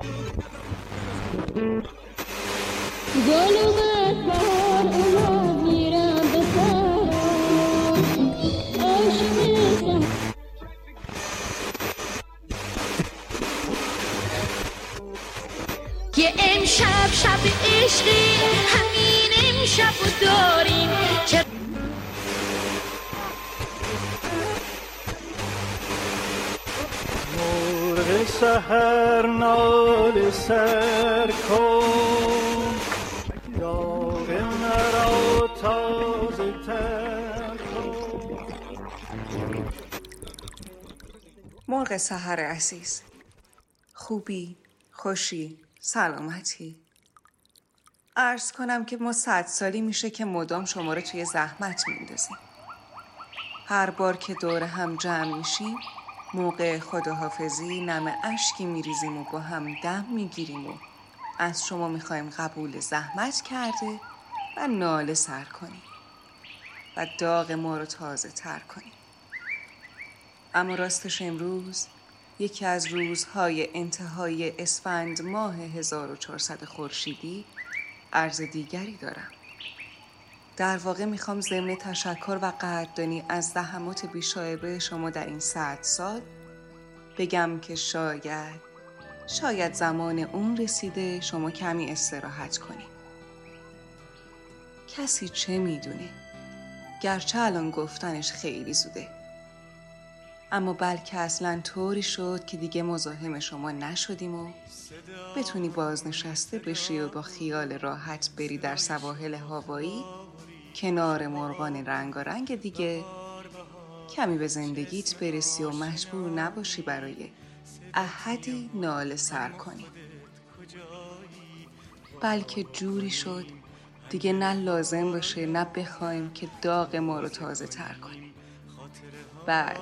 گل اومد بهار اومد میرم به که امشب شب عشقی همین امشب داریم که سهر نال سر کن. داغ مرا تازه مرغ سحر عزیز. خوبی خوشی سلامتی. عرض کنم که ما صد سالی میشه که مدام شما رو توی زحمت میندازیم هر بار که دور هم جمع میشیم موقع خداحافظی نم اشکی میریزیم و با هم دم می‌گیریم و از شما می‌خوایم قبول زحمت کرده و ناله سر کنیم و داغ ما رو تازه تر کنیم. اما راستش امروز یکی از روزهای انتهای اسفند ماه 1400 خورشیدی عرض دیگری دارم. در واقع می‌خوام ضمن تشکر و قدردانی از زحمات بیشایبه شما در این صد سال بگم که شاید شاید زمان اون رسیده شما کمی استراحت کنید کسی چه می‌دونه؟ گرچه الان گفتنش خیلی زوده. اما بلکه اصلا طوری شد که دیگه مزاحم شما نشدیم و بتونی بازنشسته بشی و با خیال راحت بری در سواحل هوایی کنار مرغان رنگارنگ دیگه. کمی به زندگیت برسی و مجبور نباشی برای احدی ناله سر کنی. بلکه جوری شد دیگه نه لازم باشه نه بخوایم که داغ ما رو تازه تر کنیم بله.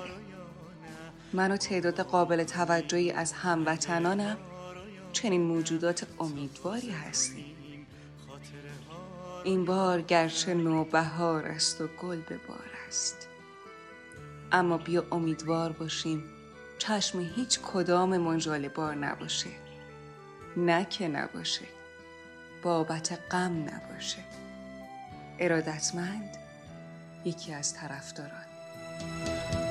من و تعداد قابل توجهی از هموطنانم چنین موجودات امیدواری هستیم. این بار گرچه نوبهار است و گل به بار است. اما بیا امیدوار باشیم چشم هیچ کدام منجال بار نباشه. نه که نباشه بابت غم نباشه. ارادتمند یکی از طرفداران.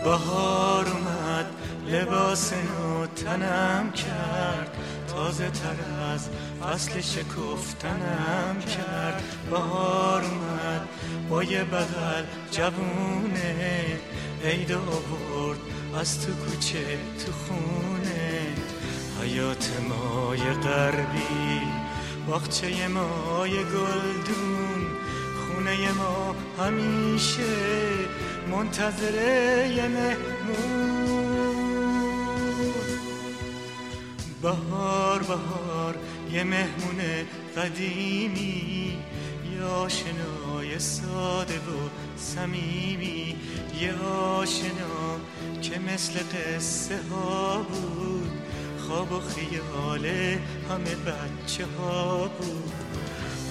بهار اومد لباس نو تنم کرد تازه تر از فصل شکفتنم کرد. بهار اومد با یه بغل جوونه عید آورد از تو کوچه تو خونه. حیات مای غربی باغچه مای گلدون خونه ما همیشه منتظره مهمون. بهار بهار یه مهمون قدیمی. یه آشنای ساده و صمیمی. یه آشنا که مثل قصه ها بود. خواب و خیال همه بچه ها بود.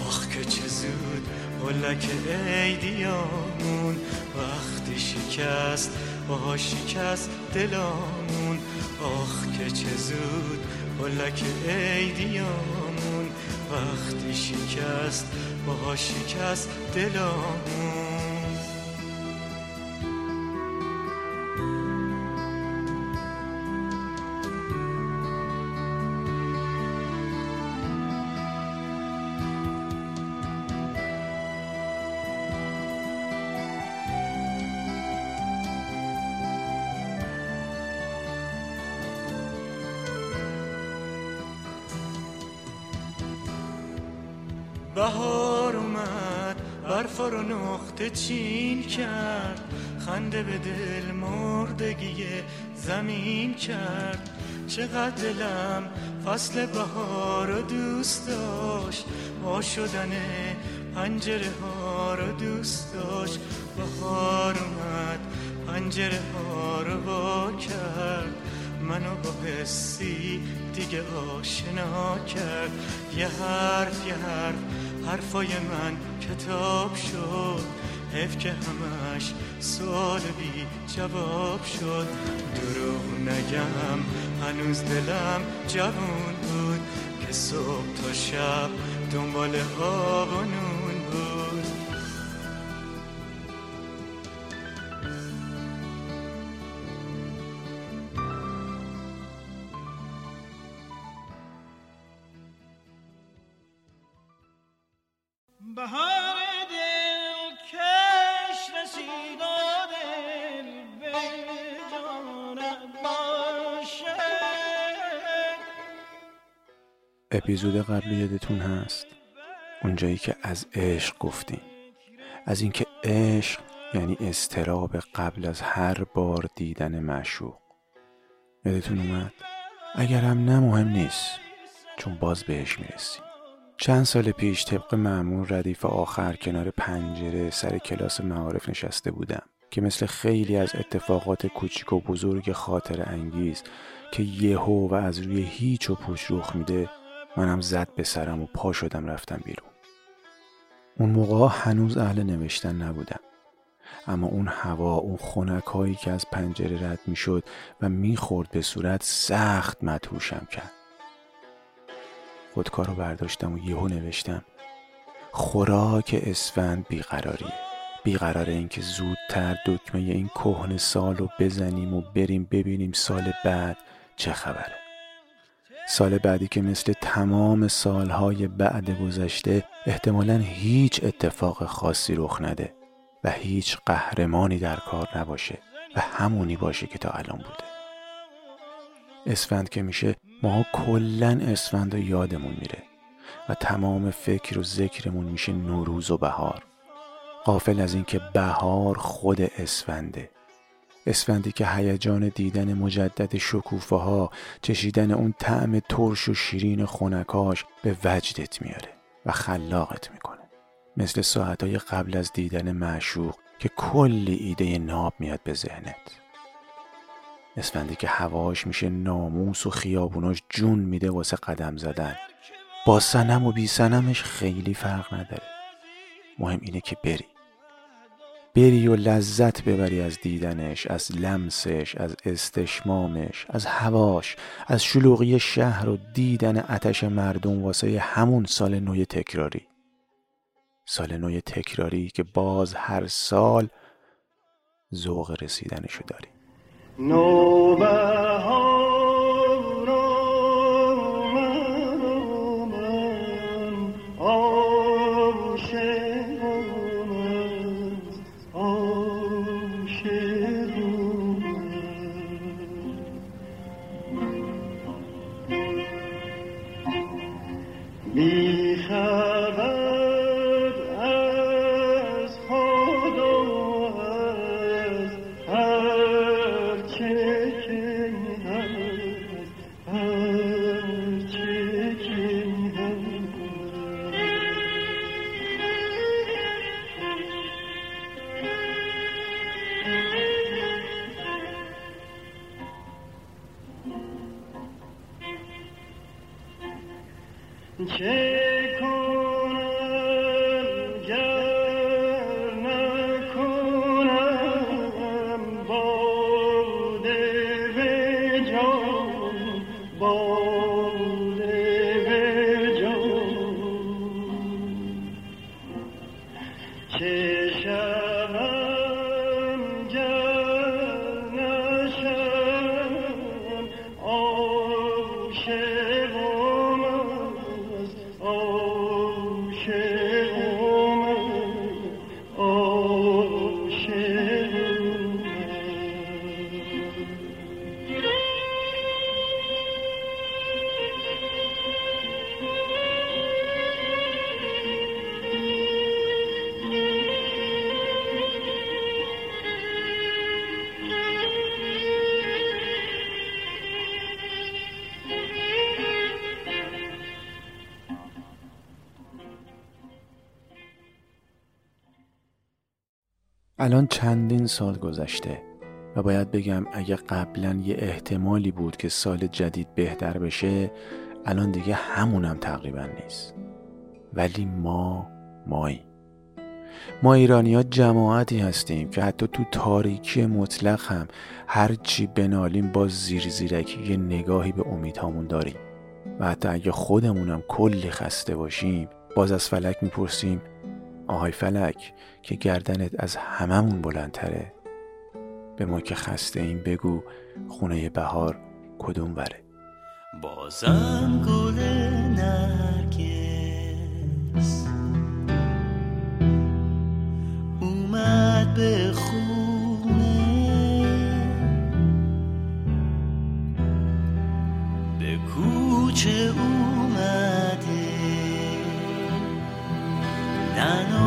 آخ که چه زود هلک عیدیامون وقتی شکست با شکست دلامون آخ که چه زود هلک عیدیامون وقتی شکست با شکست دلامون بهار اومد برف رو نقطه چین کرد. خنده به دل مردگی زمین کرد. چقدر دلم فصل بهار رو دوست داشت. وا شدن پنجره ها رو دوست داشت. بهار اومد پنجره ها رو وا کرد. منو با حسی دیگه آشنا کرد. یه حرف یه حرف حرفای من کتاب شد. حیف که همش سوال بی جواب شد. دروغ نگم هنوز دلم جوون بود. که صبح تا شب دنبال آب بهار دل کش رسید دل به باشد اپیزود قبل یادتون هست؟ اونجایی که از عشق گفتیم. از اینکه عشق یعنی استراب قبل از هر بار دیدن معشوق. یادتون اومد؟ اگرم نه مهم نیست. چون باز بهش می‌رسیم. چند سال پیش طبق معمول ردیف آخر کنار پنجره سر کلاس معارف نشسته بودم که مثل خیلی از اتفاقات کوچیک و بزرگ خاطر انگیز که یهو و از روی هیچ و پوچ رخ میده منم زد به سرم و پا شدم رفتم بیرون. اون موقع هنوز اهل نوشتن نبودم. اما اون هوا اون خونک هایی که از پنجره رد می‌شد و می‌خورد به صورت سخت مدهوشم کرد. خودکار رو برداشتم و یهو نوشتم خوراک اسفند بیقراریه بیقرار اینکه زودتر دکمه این کهن سال رو بزنیم و بریم ببینیم سال بعد چه خبره. سال بعدی که مثل تمام سالهای بعد گذشته احتمالا هیچ اتفاق خاصی رخ نده و هیچ قهرمانی در کار نباشه و همونی باشه که تا الان بوده. اسفند که میشه ما کلا اسفند رو یادمون میره و تمام فکر و ذکرمون میشه نوروز و بهار. قافل از اینکه بهار خود اسفنده. اسفندی که هیجان دیدن مجدد شکوفه ها چشیدن اون طعم ترش و شیرین خونکاش به وجدت میاره و خلاقت می‌کنه. مثل ساعتهای قبل از دیدن معشوق که کلی ایده ناب میاد به ذهنت. اسفندی که هواش میشه ناموس و خیابوناش جون میده واسه قدم زدن. با سنم و بی سنمش خیلی فرق نداره. مهم اینه که بری. بری و لذت ببری از دیدنش از لمسش از استشمامش از هواش از شلوغی شهر و دیدن آتش مردم واسه همون سال نوی تکراری. سال نوی تکراری که باز هر سال ذوق رسیدنشو داری نوبهار الان چندین سال گذشته و باید بگم اگه قبلا یه احتمالی بود که سال جدید بهتر بشه الان دیگه همونم تقریبا نیست. ولی ما مایی. ما ایرانی ها جماعتی هستیم که حتی تو تاریکی مطلق هم هر چی بنالیم باز زیر زیرکی یه نگاهی به امیدهامون داریم. و حتی اگه خودمونم کلی خسته باشیم باز از فلک می‌پرسیم آهای فلک که گردنت از هممون بلندتره. به ما که خسته این بگو خونه بهار کدوم بره بازم گل نرگس. اومد به خونه. به کوچه اومده ننا و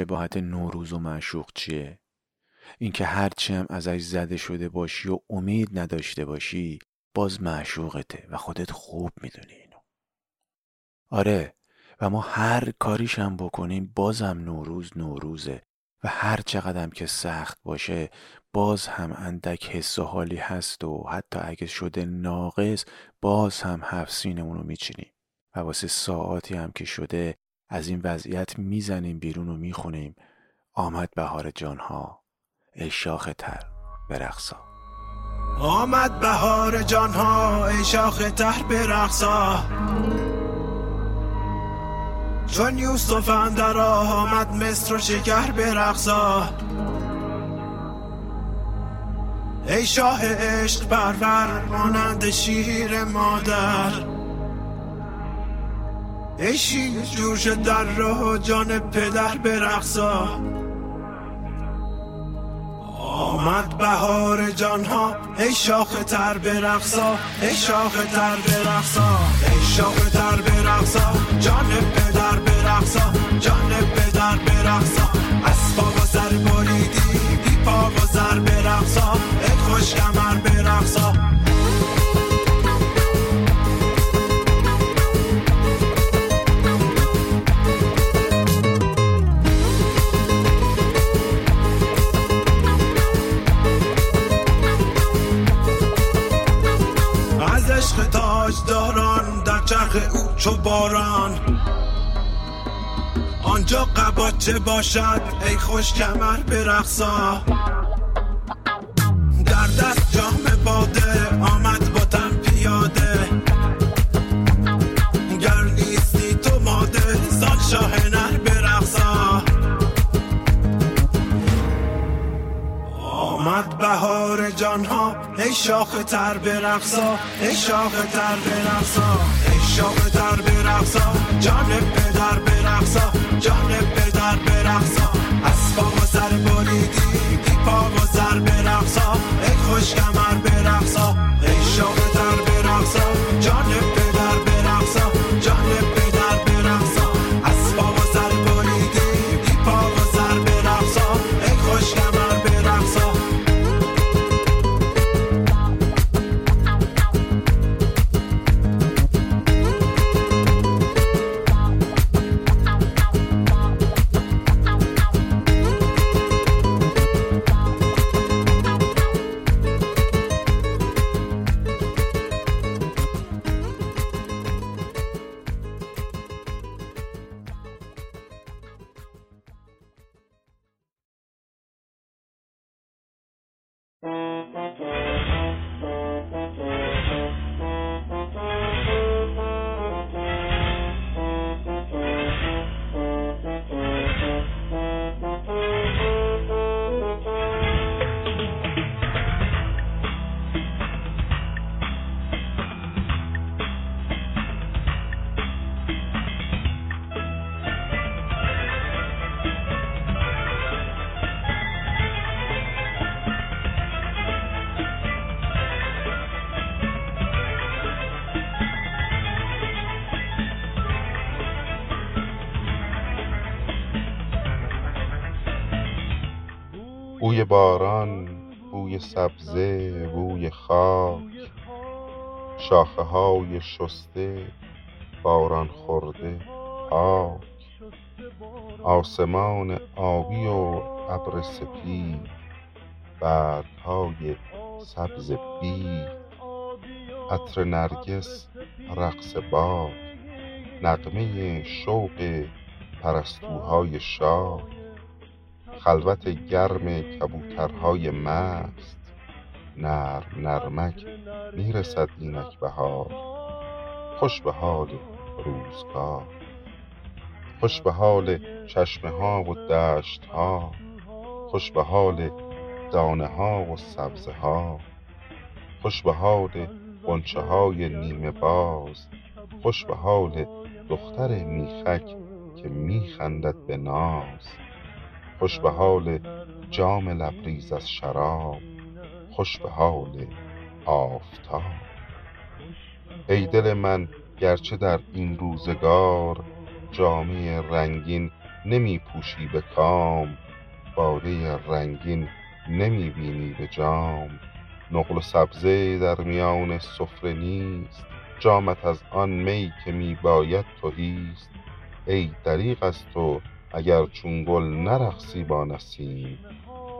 شباهت نوروز و معشوق چیه؟ اینکه هرچی هم ازش زده شده باشی و امید نداشته باشی باز معشوقته و خودت خوب می‌دونی اینو آره و ما هر کاریش هم بکنیم بازم نوروز نوروزه و هر چقدرم که سخت باشه باز هم اندک حس و حالی هست و حتی اگه شده ناقص باز هم هفت سینمون رو میچینیم و واسه ساعاتی هم که شده از این وضعیت می‌زنیم بیرون و می‌خونیم آمد بهار جانها ای شاخ تر برقصا. آمد بهار جانها ای شاخ تر برقصا. چون یوسف اندر آمد مصر و شکر برقصا. ای شاه عشق پرور مانند شیر مادر. شیر جوش در راه جان پدر برقصا آمد بهار جانها ای شاخ تر برقصا ای شاخ تر برقصا ای شاخ تر برقصا جان پدر برقصا جان پدر برقصا از پا و سر بریدی بی پا و سر برقصا ای خوش کمر از چو باران. آنجا قباچه باشد؟ ای خوش کمر برقصا در دست جام باده آمد با تن پیاده. گر نیستی تو ماده سال شاه نر برقصا آمد بهار جان ها ای شاخ تر برقصا ای شاخ تر برقصا شاخ تر برقصا. جان پدر برقصا. جان پدر برقصا. اسباب و سر بریدی. پا و سر برقصا. ای خوش کمر برقصا. ای شاخ تر برقصا. جان پدر باران بوی سبزه بوی خاک شاخه های شسته باران خورده پاک. آسمان آبی و ابر سپید برگهای سبز بید. عطر نرگس رقص باد نغمه شوق پرستوهای شاد. خلوت گرم کبوترهای مست. نرم نرمک می‌رسد اینک بهار. خوش به حال روزگار. خوش به حال چشمه ها و دشت ها خوش به حال دانه ها و سبزه ها خوش به حال غنچه های نیمه باز. خوش به حال دختر میخک که میخندد به ناز. خوش به حال جام لبریز از شراب خوش به حال آفتاب. ای دل من گرچه در این روزگار جامه رنگین نمی پوشی به کام باده رنگین نمی بینی به جام. نقل و سبزه در میان سفره نیست جامت از آن می که می باید تهیست ای دریغ از تو اگر چون گل نرقصی با نسیم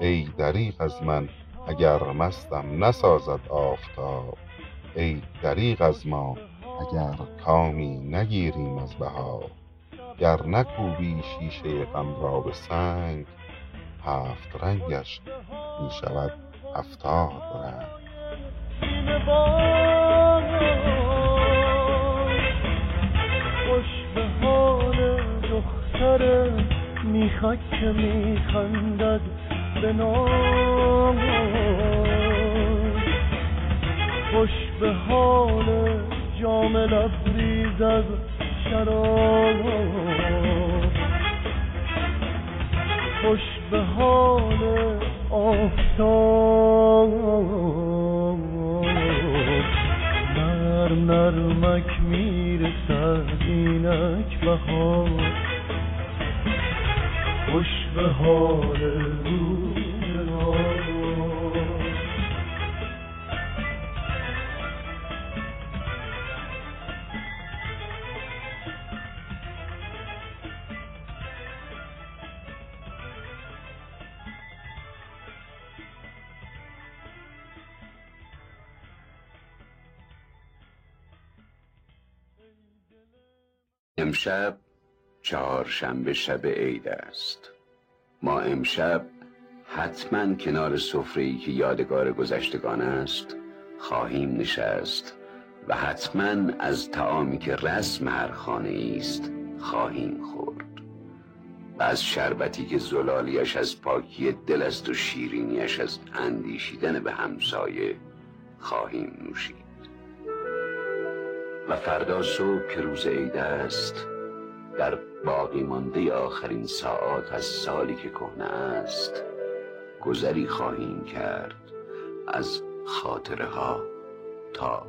ای دریغ از من اگر مستم نسازد آفتاب. ای دریغ از ما اگر کامی نگیریم از بهار. گر نکوبی شیشه غم را به سنگ هفت رنگش می شود هفتاد رنگ. دختر میخک که میخندد به نام. خوش به حال جام لبریز از شراب. خوش به حال آفتاب. نرم نرمک می‌رسد اینک بهار. امشب چهارشنبه شب عید است. ما امشب حتما کنار سفره که یادگار گذشتگان است خواهیم نشست و حتما از تعامی که رسم هر خانه است خواهیم خورد. و از شربتی که زلالیش از پاکی دل است و شیرینیش از اندیشیدن به همسایه خواهیم نوشید. و فردا صبح که روز عید است در باقی مانده آخرین ساعات از سالی که کهنه است گذری خواهیم کرد از خاطره ها تا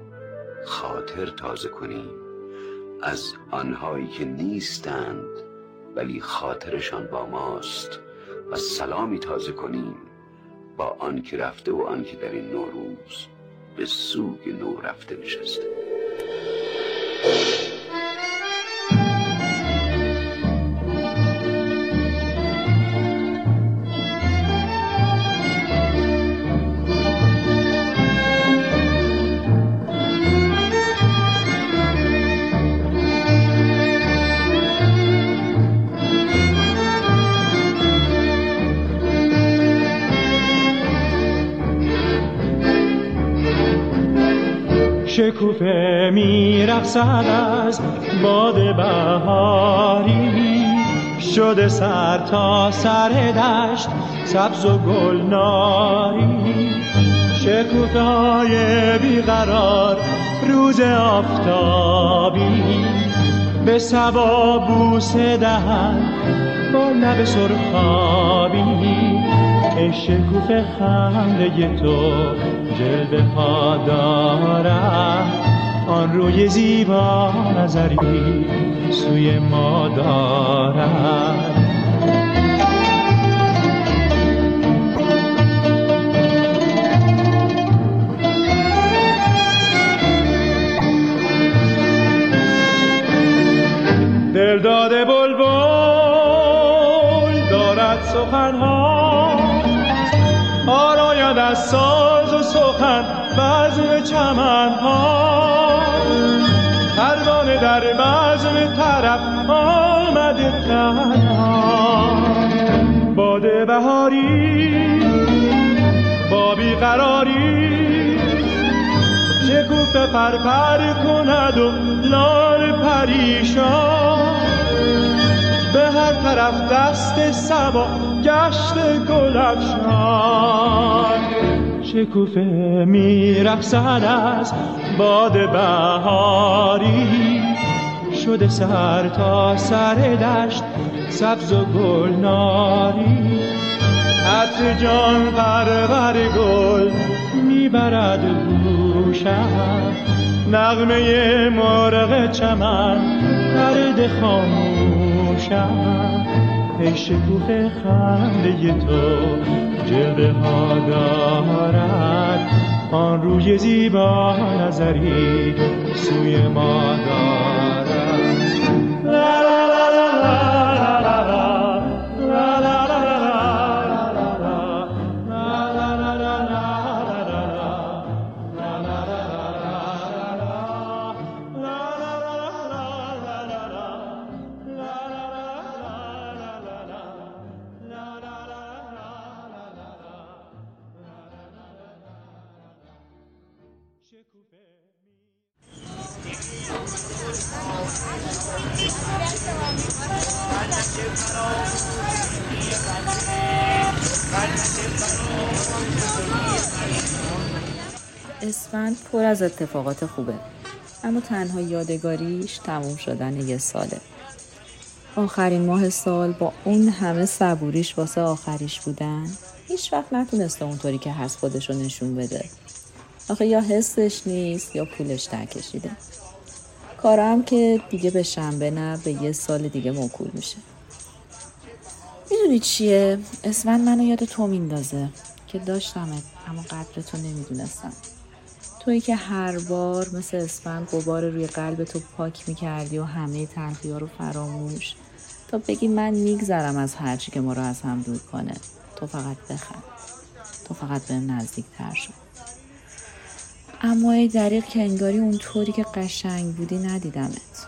خاطر تازه کنیم از آنهایی که نیستند ولی خاطرشان با ماست و سلامی تازه کنیم با آن که رفته و آن که در این نوروز به سوگ نو رفته نشسته. شکوفه میرقصد از باد بهاری. شده سر تا سر دشت سبز و گلناری. شکوفه های بیقرار روز آفتابی. به سبا بوسه دهن با لب سرخابی. ای شکوفه خنده تو جلوه ها دارد آن روی زیبا نظری سوی ما دارد دل داده بلبل بزم چمنها. پروانه در بزم طرف آمده تنها. باد بهاری با بیقراری شکوفه پر پر کند و لال پریشان. به هر طرف دست سبا گشت گل افشان شکوفه میرقصد از باد بهاری. شده سر تا سر دشت سبز و گلناری عطر جان پرور گل می‌برد گوشم. نغمه مرغ چمن پرده خاموشم. ای شکوه خنده تو جلوه ها دارد آن روی زیبا نظری سوی ما دارد اسفند پر از اتفاقات خوبه اما تنها یادگاریش تموم شدن یه ساله. آخرین ماه سال با اون همه صبوریش واسه آخریش بودن هیچ وقت نتونسته اونطوری که هست خودشو نشون بده. آخه یا حسش نیست یا پولش کشیده کارم که دیگه به شنبه نه به یه سال دیگه موکول میشه. می‌دونی چیه؟ اسفند منو یاد تو میندازه که داشتمت اما قدرتو نمی‌دونستم. تویی که هر بار مثل اسفند غبار روی قلب تو پاک می‌کردی و همه تلخی رو فراموش تا بگی من میگذرم از هرچی که ما رو از هم دور کنه. تو فقط بخند. تو فقط نزدیک تر شد اما ای دریق که انگاری اونطوری که قشنگ بودی ندیدمت.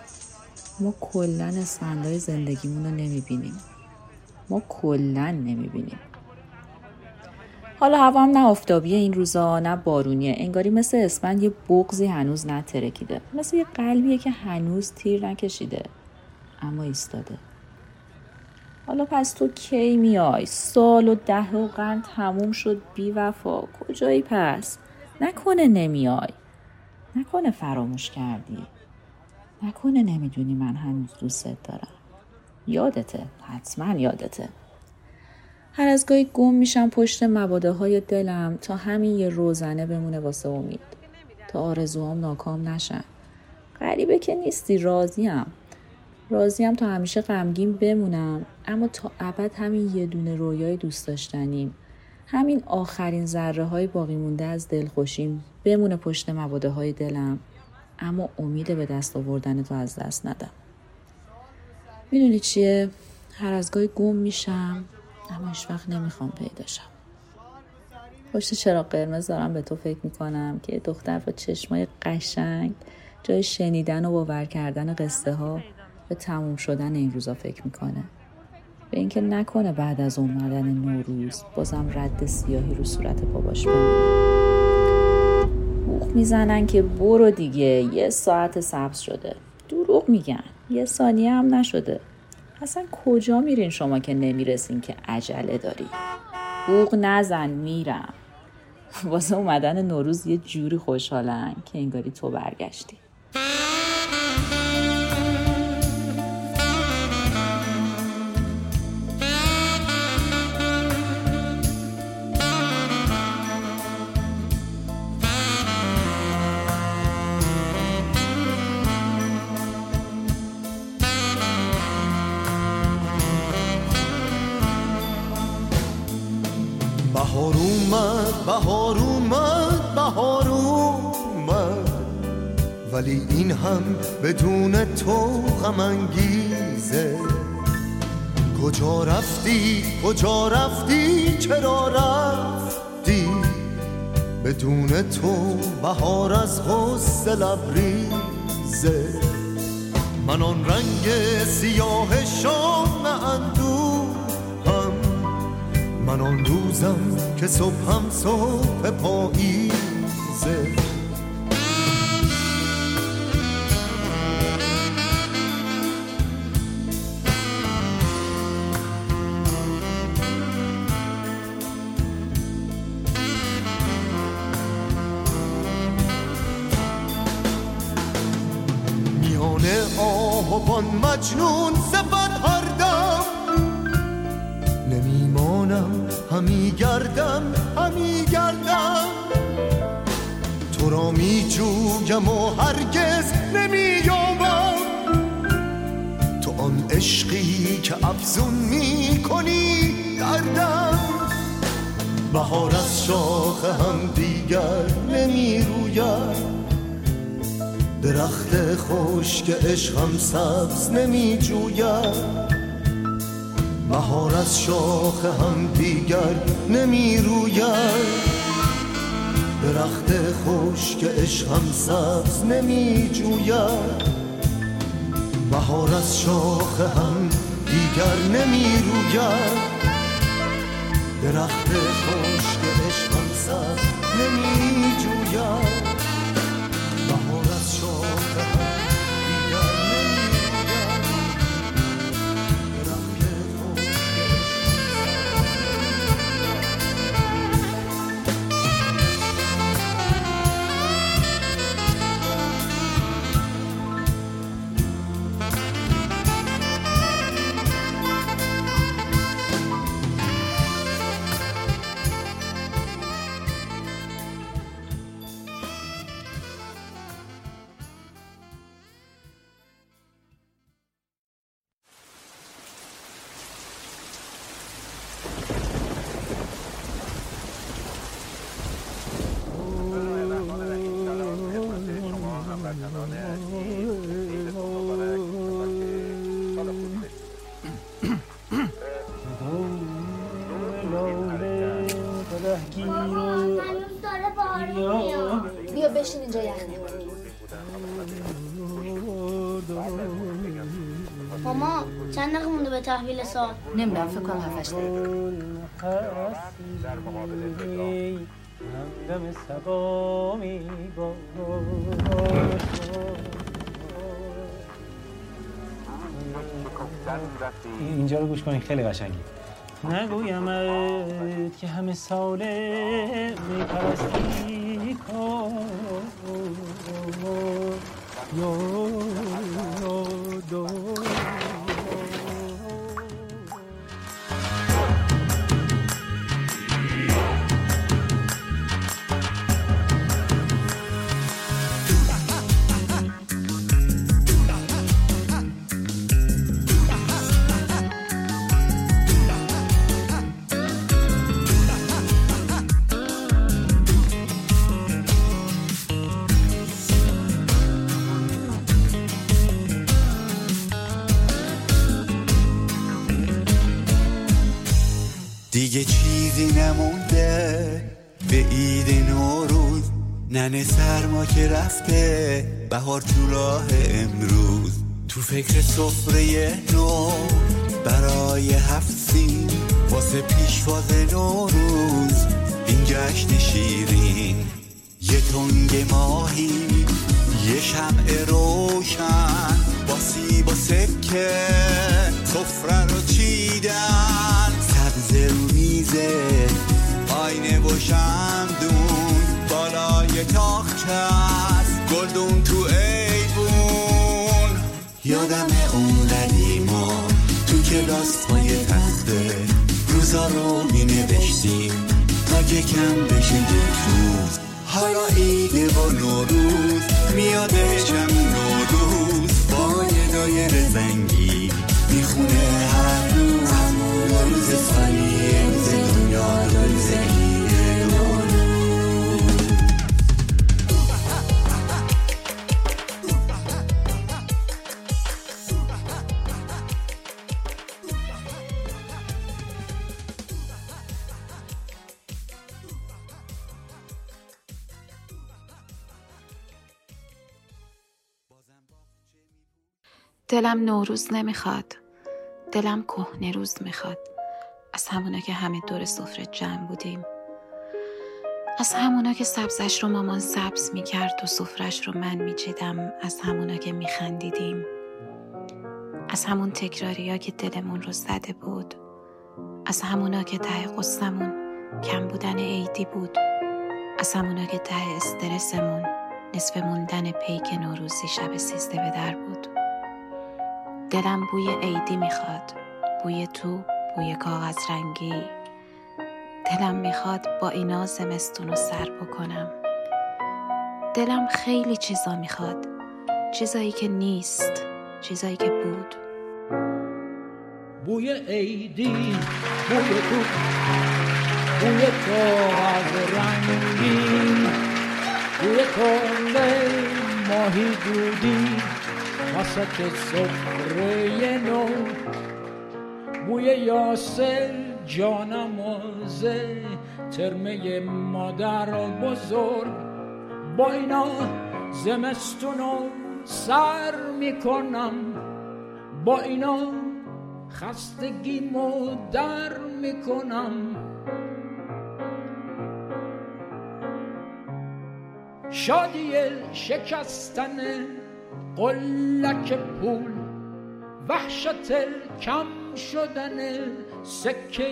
ما کلا اسفندهای زندگیمون رو نمی‌بینیم. ما کلا نمی‌بینیم. حالا هوا هم نه آفتابیه این روزا نه بارونیه. انگاری مثل اسفند یه بغزی هنوز نترکیده. مثل یه قلبیه که هنوز تیر نکشیده. اما ایستاده. حالا پس تو کی میای؟ سال و ده و قرن تموم شد بی وفا کجایی پس؟ نکنه نمیای. نکنه فراموش کردی. نکنه نمی‌دونی من هنوز دوستت دارم. یادته حتما یادته. هر از گاهی گم میشم پشت مباده های دلم تا همین یه روزنه بمونه واسه امید. تا آرزوهام ناکام نشن. غریبه که نیستی راضیم. راضیم تا همیشه غمگین بمونم. اما تا ابد همین یه دونه رویای دوست داشتنیم. همین آخرین ذره های باقی مونده از دلخوشیم بمونه پشت مباده های دلم. اما امید به دست آوردن تو از دست ندم می‌دونی چیه؟ هر از گاهی گم میشم اما هیچ وقت نمی‌خوام پیداشم پشت چراغ قرمز دارم به تو فکر می‌کنم که دختر با چشمای قشنگ جای شنیدن و باور کردن قصه ها به تموم شدن این روزا فکر می‌کنه. به اینکه نکنه بعد از اومدن نوروز بازم رد سیاهی رو صورت باباش بمونه. بوخ می‌زنن که برو دیگه یه ساعت سبز شده. دروغ میگن یه ثانیه هم نشده. اصلا کجا میرین شما که نمی‌رسین که عجله داری؟ بوغ نزن میرم. واسه اومدن نوروز یه جوری خوشحالن که انگاری تو برگشتی. ولی این هم بدون تو غم انگیزه. کجا رفتی؟ کجا رفتی؟ چرا رفتی؟ بدون تو بهار از غصه لبریزه. من آن رنگ سیاه شام اندوهم. من آن روزم که صبحم صبح پاییزه. میان آه و بان مجنون سفر هر دم نمیمانم همی گردم همی گردم. تو را می جویم و هرگز نمییابم. تو آن عشقی که افزون می کنی دردم. بهار از شاخ هم دیگر نمی روید درخت خشک عشقم سبز نمی جوید بهار از شاخ هم دیگر نمی روید درخت خشک عشقم سبز نمی جوید بهار از شاخ هم دیگر نمی روید درخت خشک عشقم سبز نمی جوید تحویل سال. نمی‌دونم فکر کنم هفتش می باش اینجا رو گوش کنید خیلی قشنگی. نگویم که همه ساله میپرستی کن ننه سرما که رفته بهار تو راه امروز. تو فکر سفره نو برای هفت سین واسه پیشواز نوروز این جشن شیرین یه تنگ ماهی یه شمع روشن. با سیب و سکه تاخچه است گلدون تو ایوون. یادم اون قدیما تو کلاس های تخته. روزا رو می نوشتیم تا که کم بشه یک روز. حالا عید و نوروز. دلم نوروز نمی‌خواد. دلم کهنه روز می‌خواد. از همونا که همه دور سفره جمع بودیم. از همونا که سبزش رو مامان سبز می‌کرد و سفرش رو من میچیدم از همونا که میخندیدیم. از همون تکراری ها که دلمون رو زده بود. از همونا که ته قصمون کم بودن عیدی بود. از همونا که ته استرسمون نصف موندن پیک نوروزی شب سیزده به در بود. دلم بوی عیدی می‌خواد. بوی تو بوی کاغذ رنگی. دلم می‌خواد با اینا زمستون رو سر بکنم. دلم خیلی چیزا می‌خواد. چیزایی که نیست چیزایی که بود. بوی عیدی بوی تو بوی کاغذ رنگی. بوی تنده ماهی دودی. وسط سفره نو بوی یاسر جانمازه ترمه مادر بزرگ با اینا زمستونو سر می‌کنم با اینا خستگیمو در می‌کنم شادی شکستن قلک پول وحشت کم شدن سکه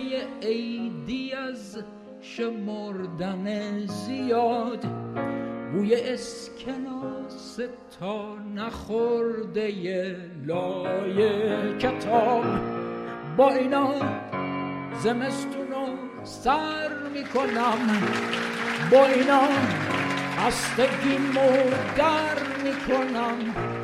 عیدی از شمردن زیاد. بوی اسکناس تا نخورده لای کتاب. با اینا زمستونو سر می‌کنم. با اینا خستگیمو در می‌کنم.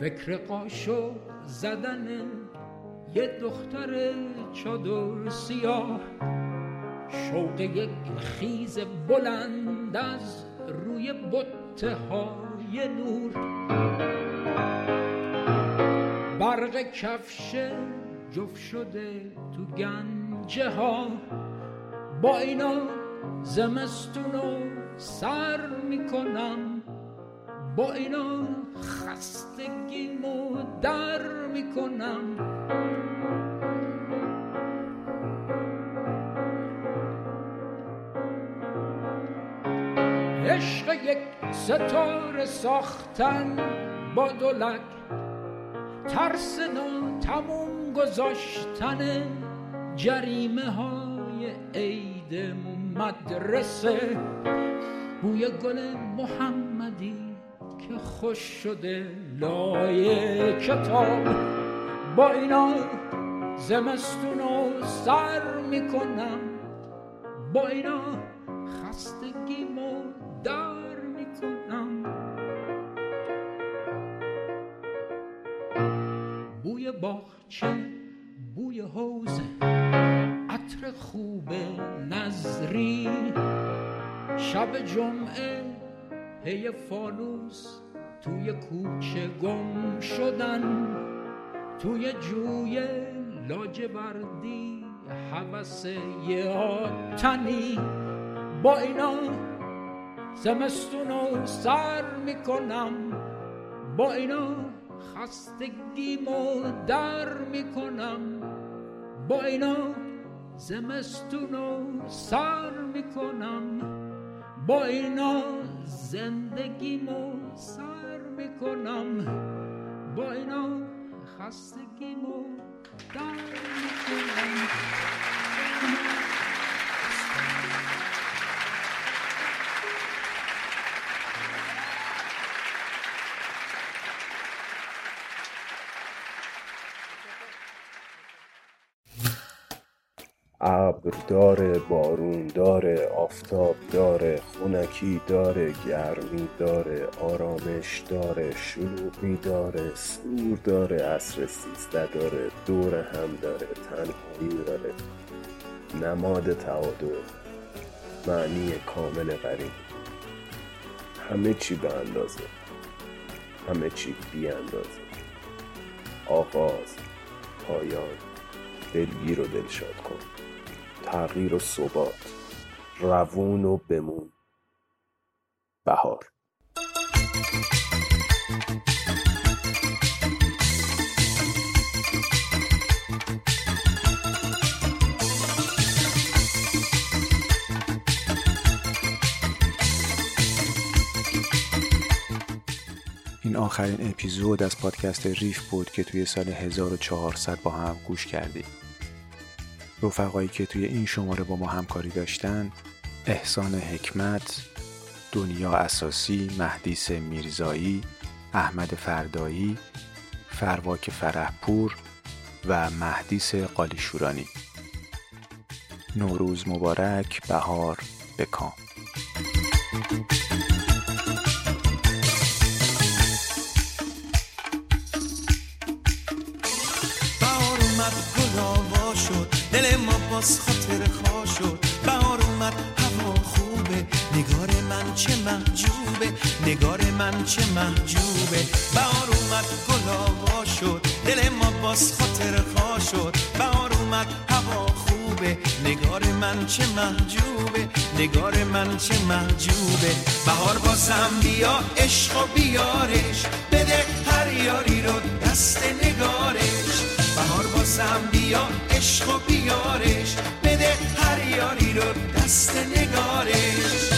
فکر قاشق زدن یه دختر چادر سیاه. شوق یک خیز بلند از روی بطه های نور. غرق کفش جفت شده تو گنجه ها. با اینا زمستونو سر می‌کنم. با اینا خستگیمو در می‌کنم. عشق یک ستاره ساختن با دولک ترس تموم گذاشتن جریمه های عید مدرسه. بوی گل محمدی که خوش شده لای کتاب. با اینا زمستونو سر می‌کنم. با اینا خستگیمو در می‌کنم. بوی باغچه بوی حوزه عطر خوب نظری. شب جمعه پی فانوس توی کوچه گم شدن. توی جوی لاجوردی حوث یه آتنی. با اینا زمستونو سر می‌کنم. با اینا خستگیمو در می‌کنم. با اینا زمستونو سر می‌کنم. با اینا زندگیمو سر می‌کنم با اینا خستگیمو در می‌کنم ابر داره بارون داره آفتاب داره خونکی داره گرمی داره آرامش داره شلوغی داره سور داره عصر سیزده داره دور هم داره تنهایی داره نماد تعادل معنی کامل غریب همه چی به اندازه. همه چی بی اندازه. آغاز پایان دلگیر و دلشاد کن. تغییر و ثبات. روون و بمون. بهار. این آخرین اپیزود از پادکست ریف بود که توی سال 1400 با هم گوش کردیم. رفقایی که توی این شماره با ما همکاری داشتن احسان حکمت دنیا اساسی مهدیس میرزایی احمد فردایی فرواک فرهپور و مهدیس قالیشورانی. نوروز مبارک بهار بکام بهار اومد. باز خاطر خوا شد. بهار اومد هوا خوبه. نگار من چه محجوبه. نگار من چه محجوبه. بهار اومد گل آوا شد. دل ما باز خاطر خوا شد. بهار اومد هوا خوبه. نگار من چه محجوبه. نگار من چه محجوبه. بهار بازم بیا عشق و بیارش. بده هر یاری رو دست نگارش. بازم بیا عشق و بیارش. بده هر یاری رو دست نگارش.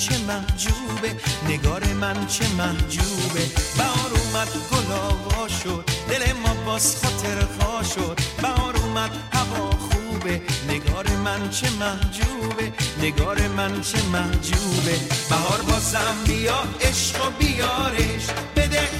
چه محجوبه نگار من چه محجوبه. بهار اومد گل آوا شد دل ما باز خاطر خوا شد. بهار اومد هوا خوبه نگار من چه محجوبه نگار من چه محجوبه. بهار بازم بیا عشق و بیارش بده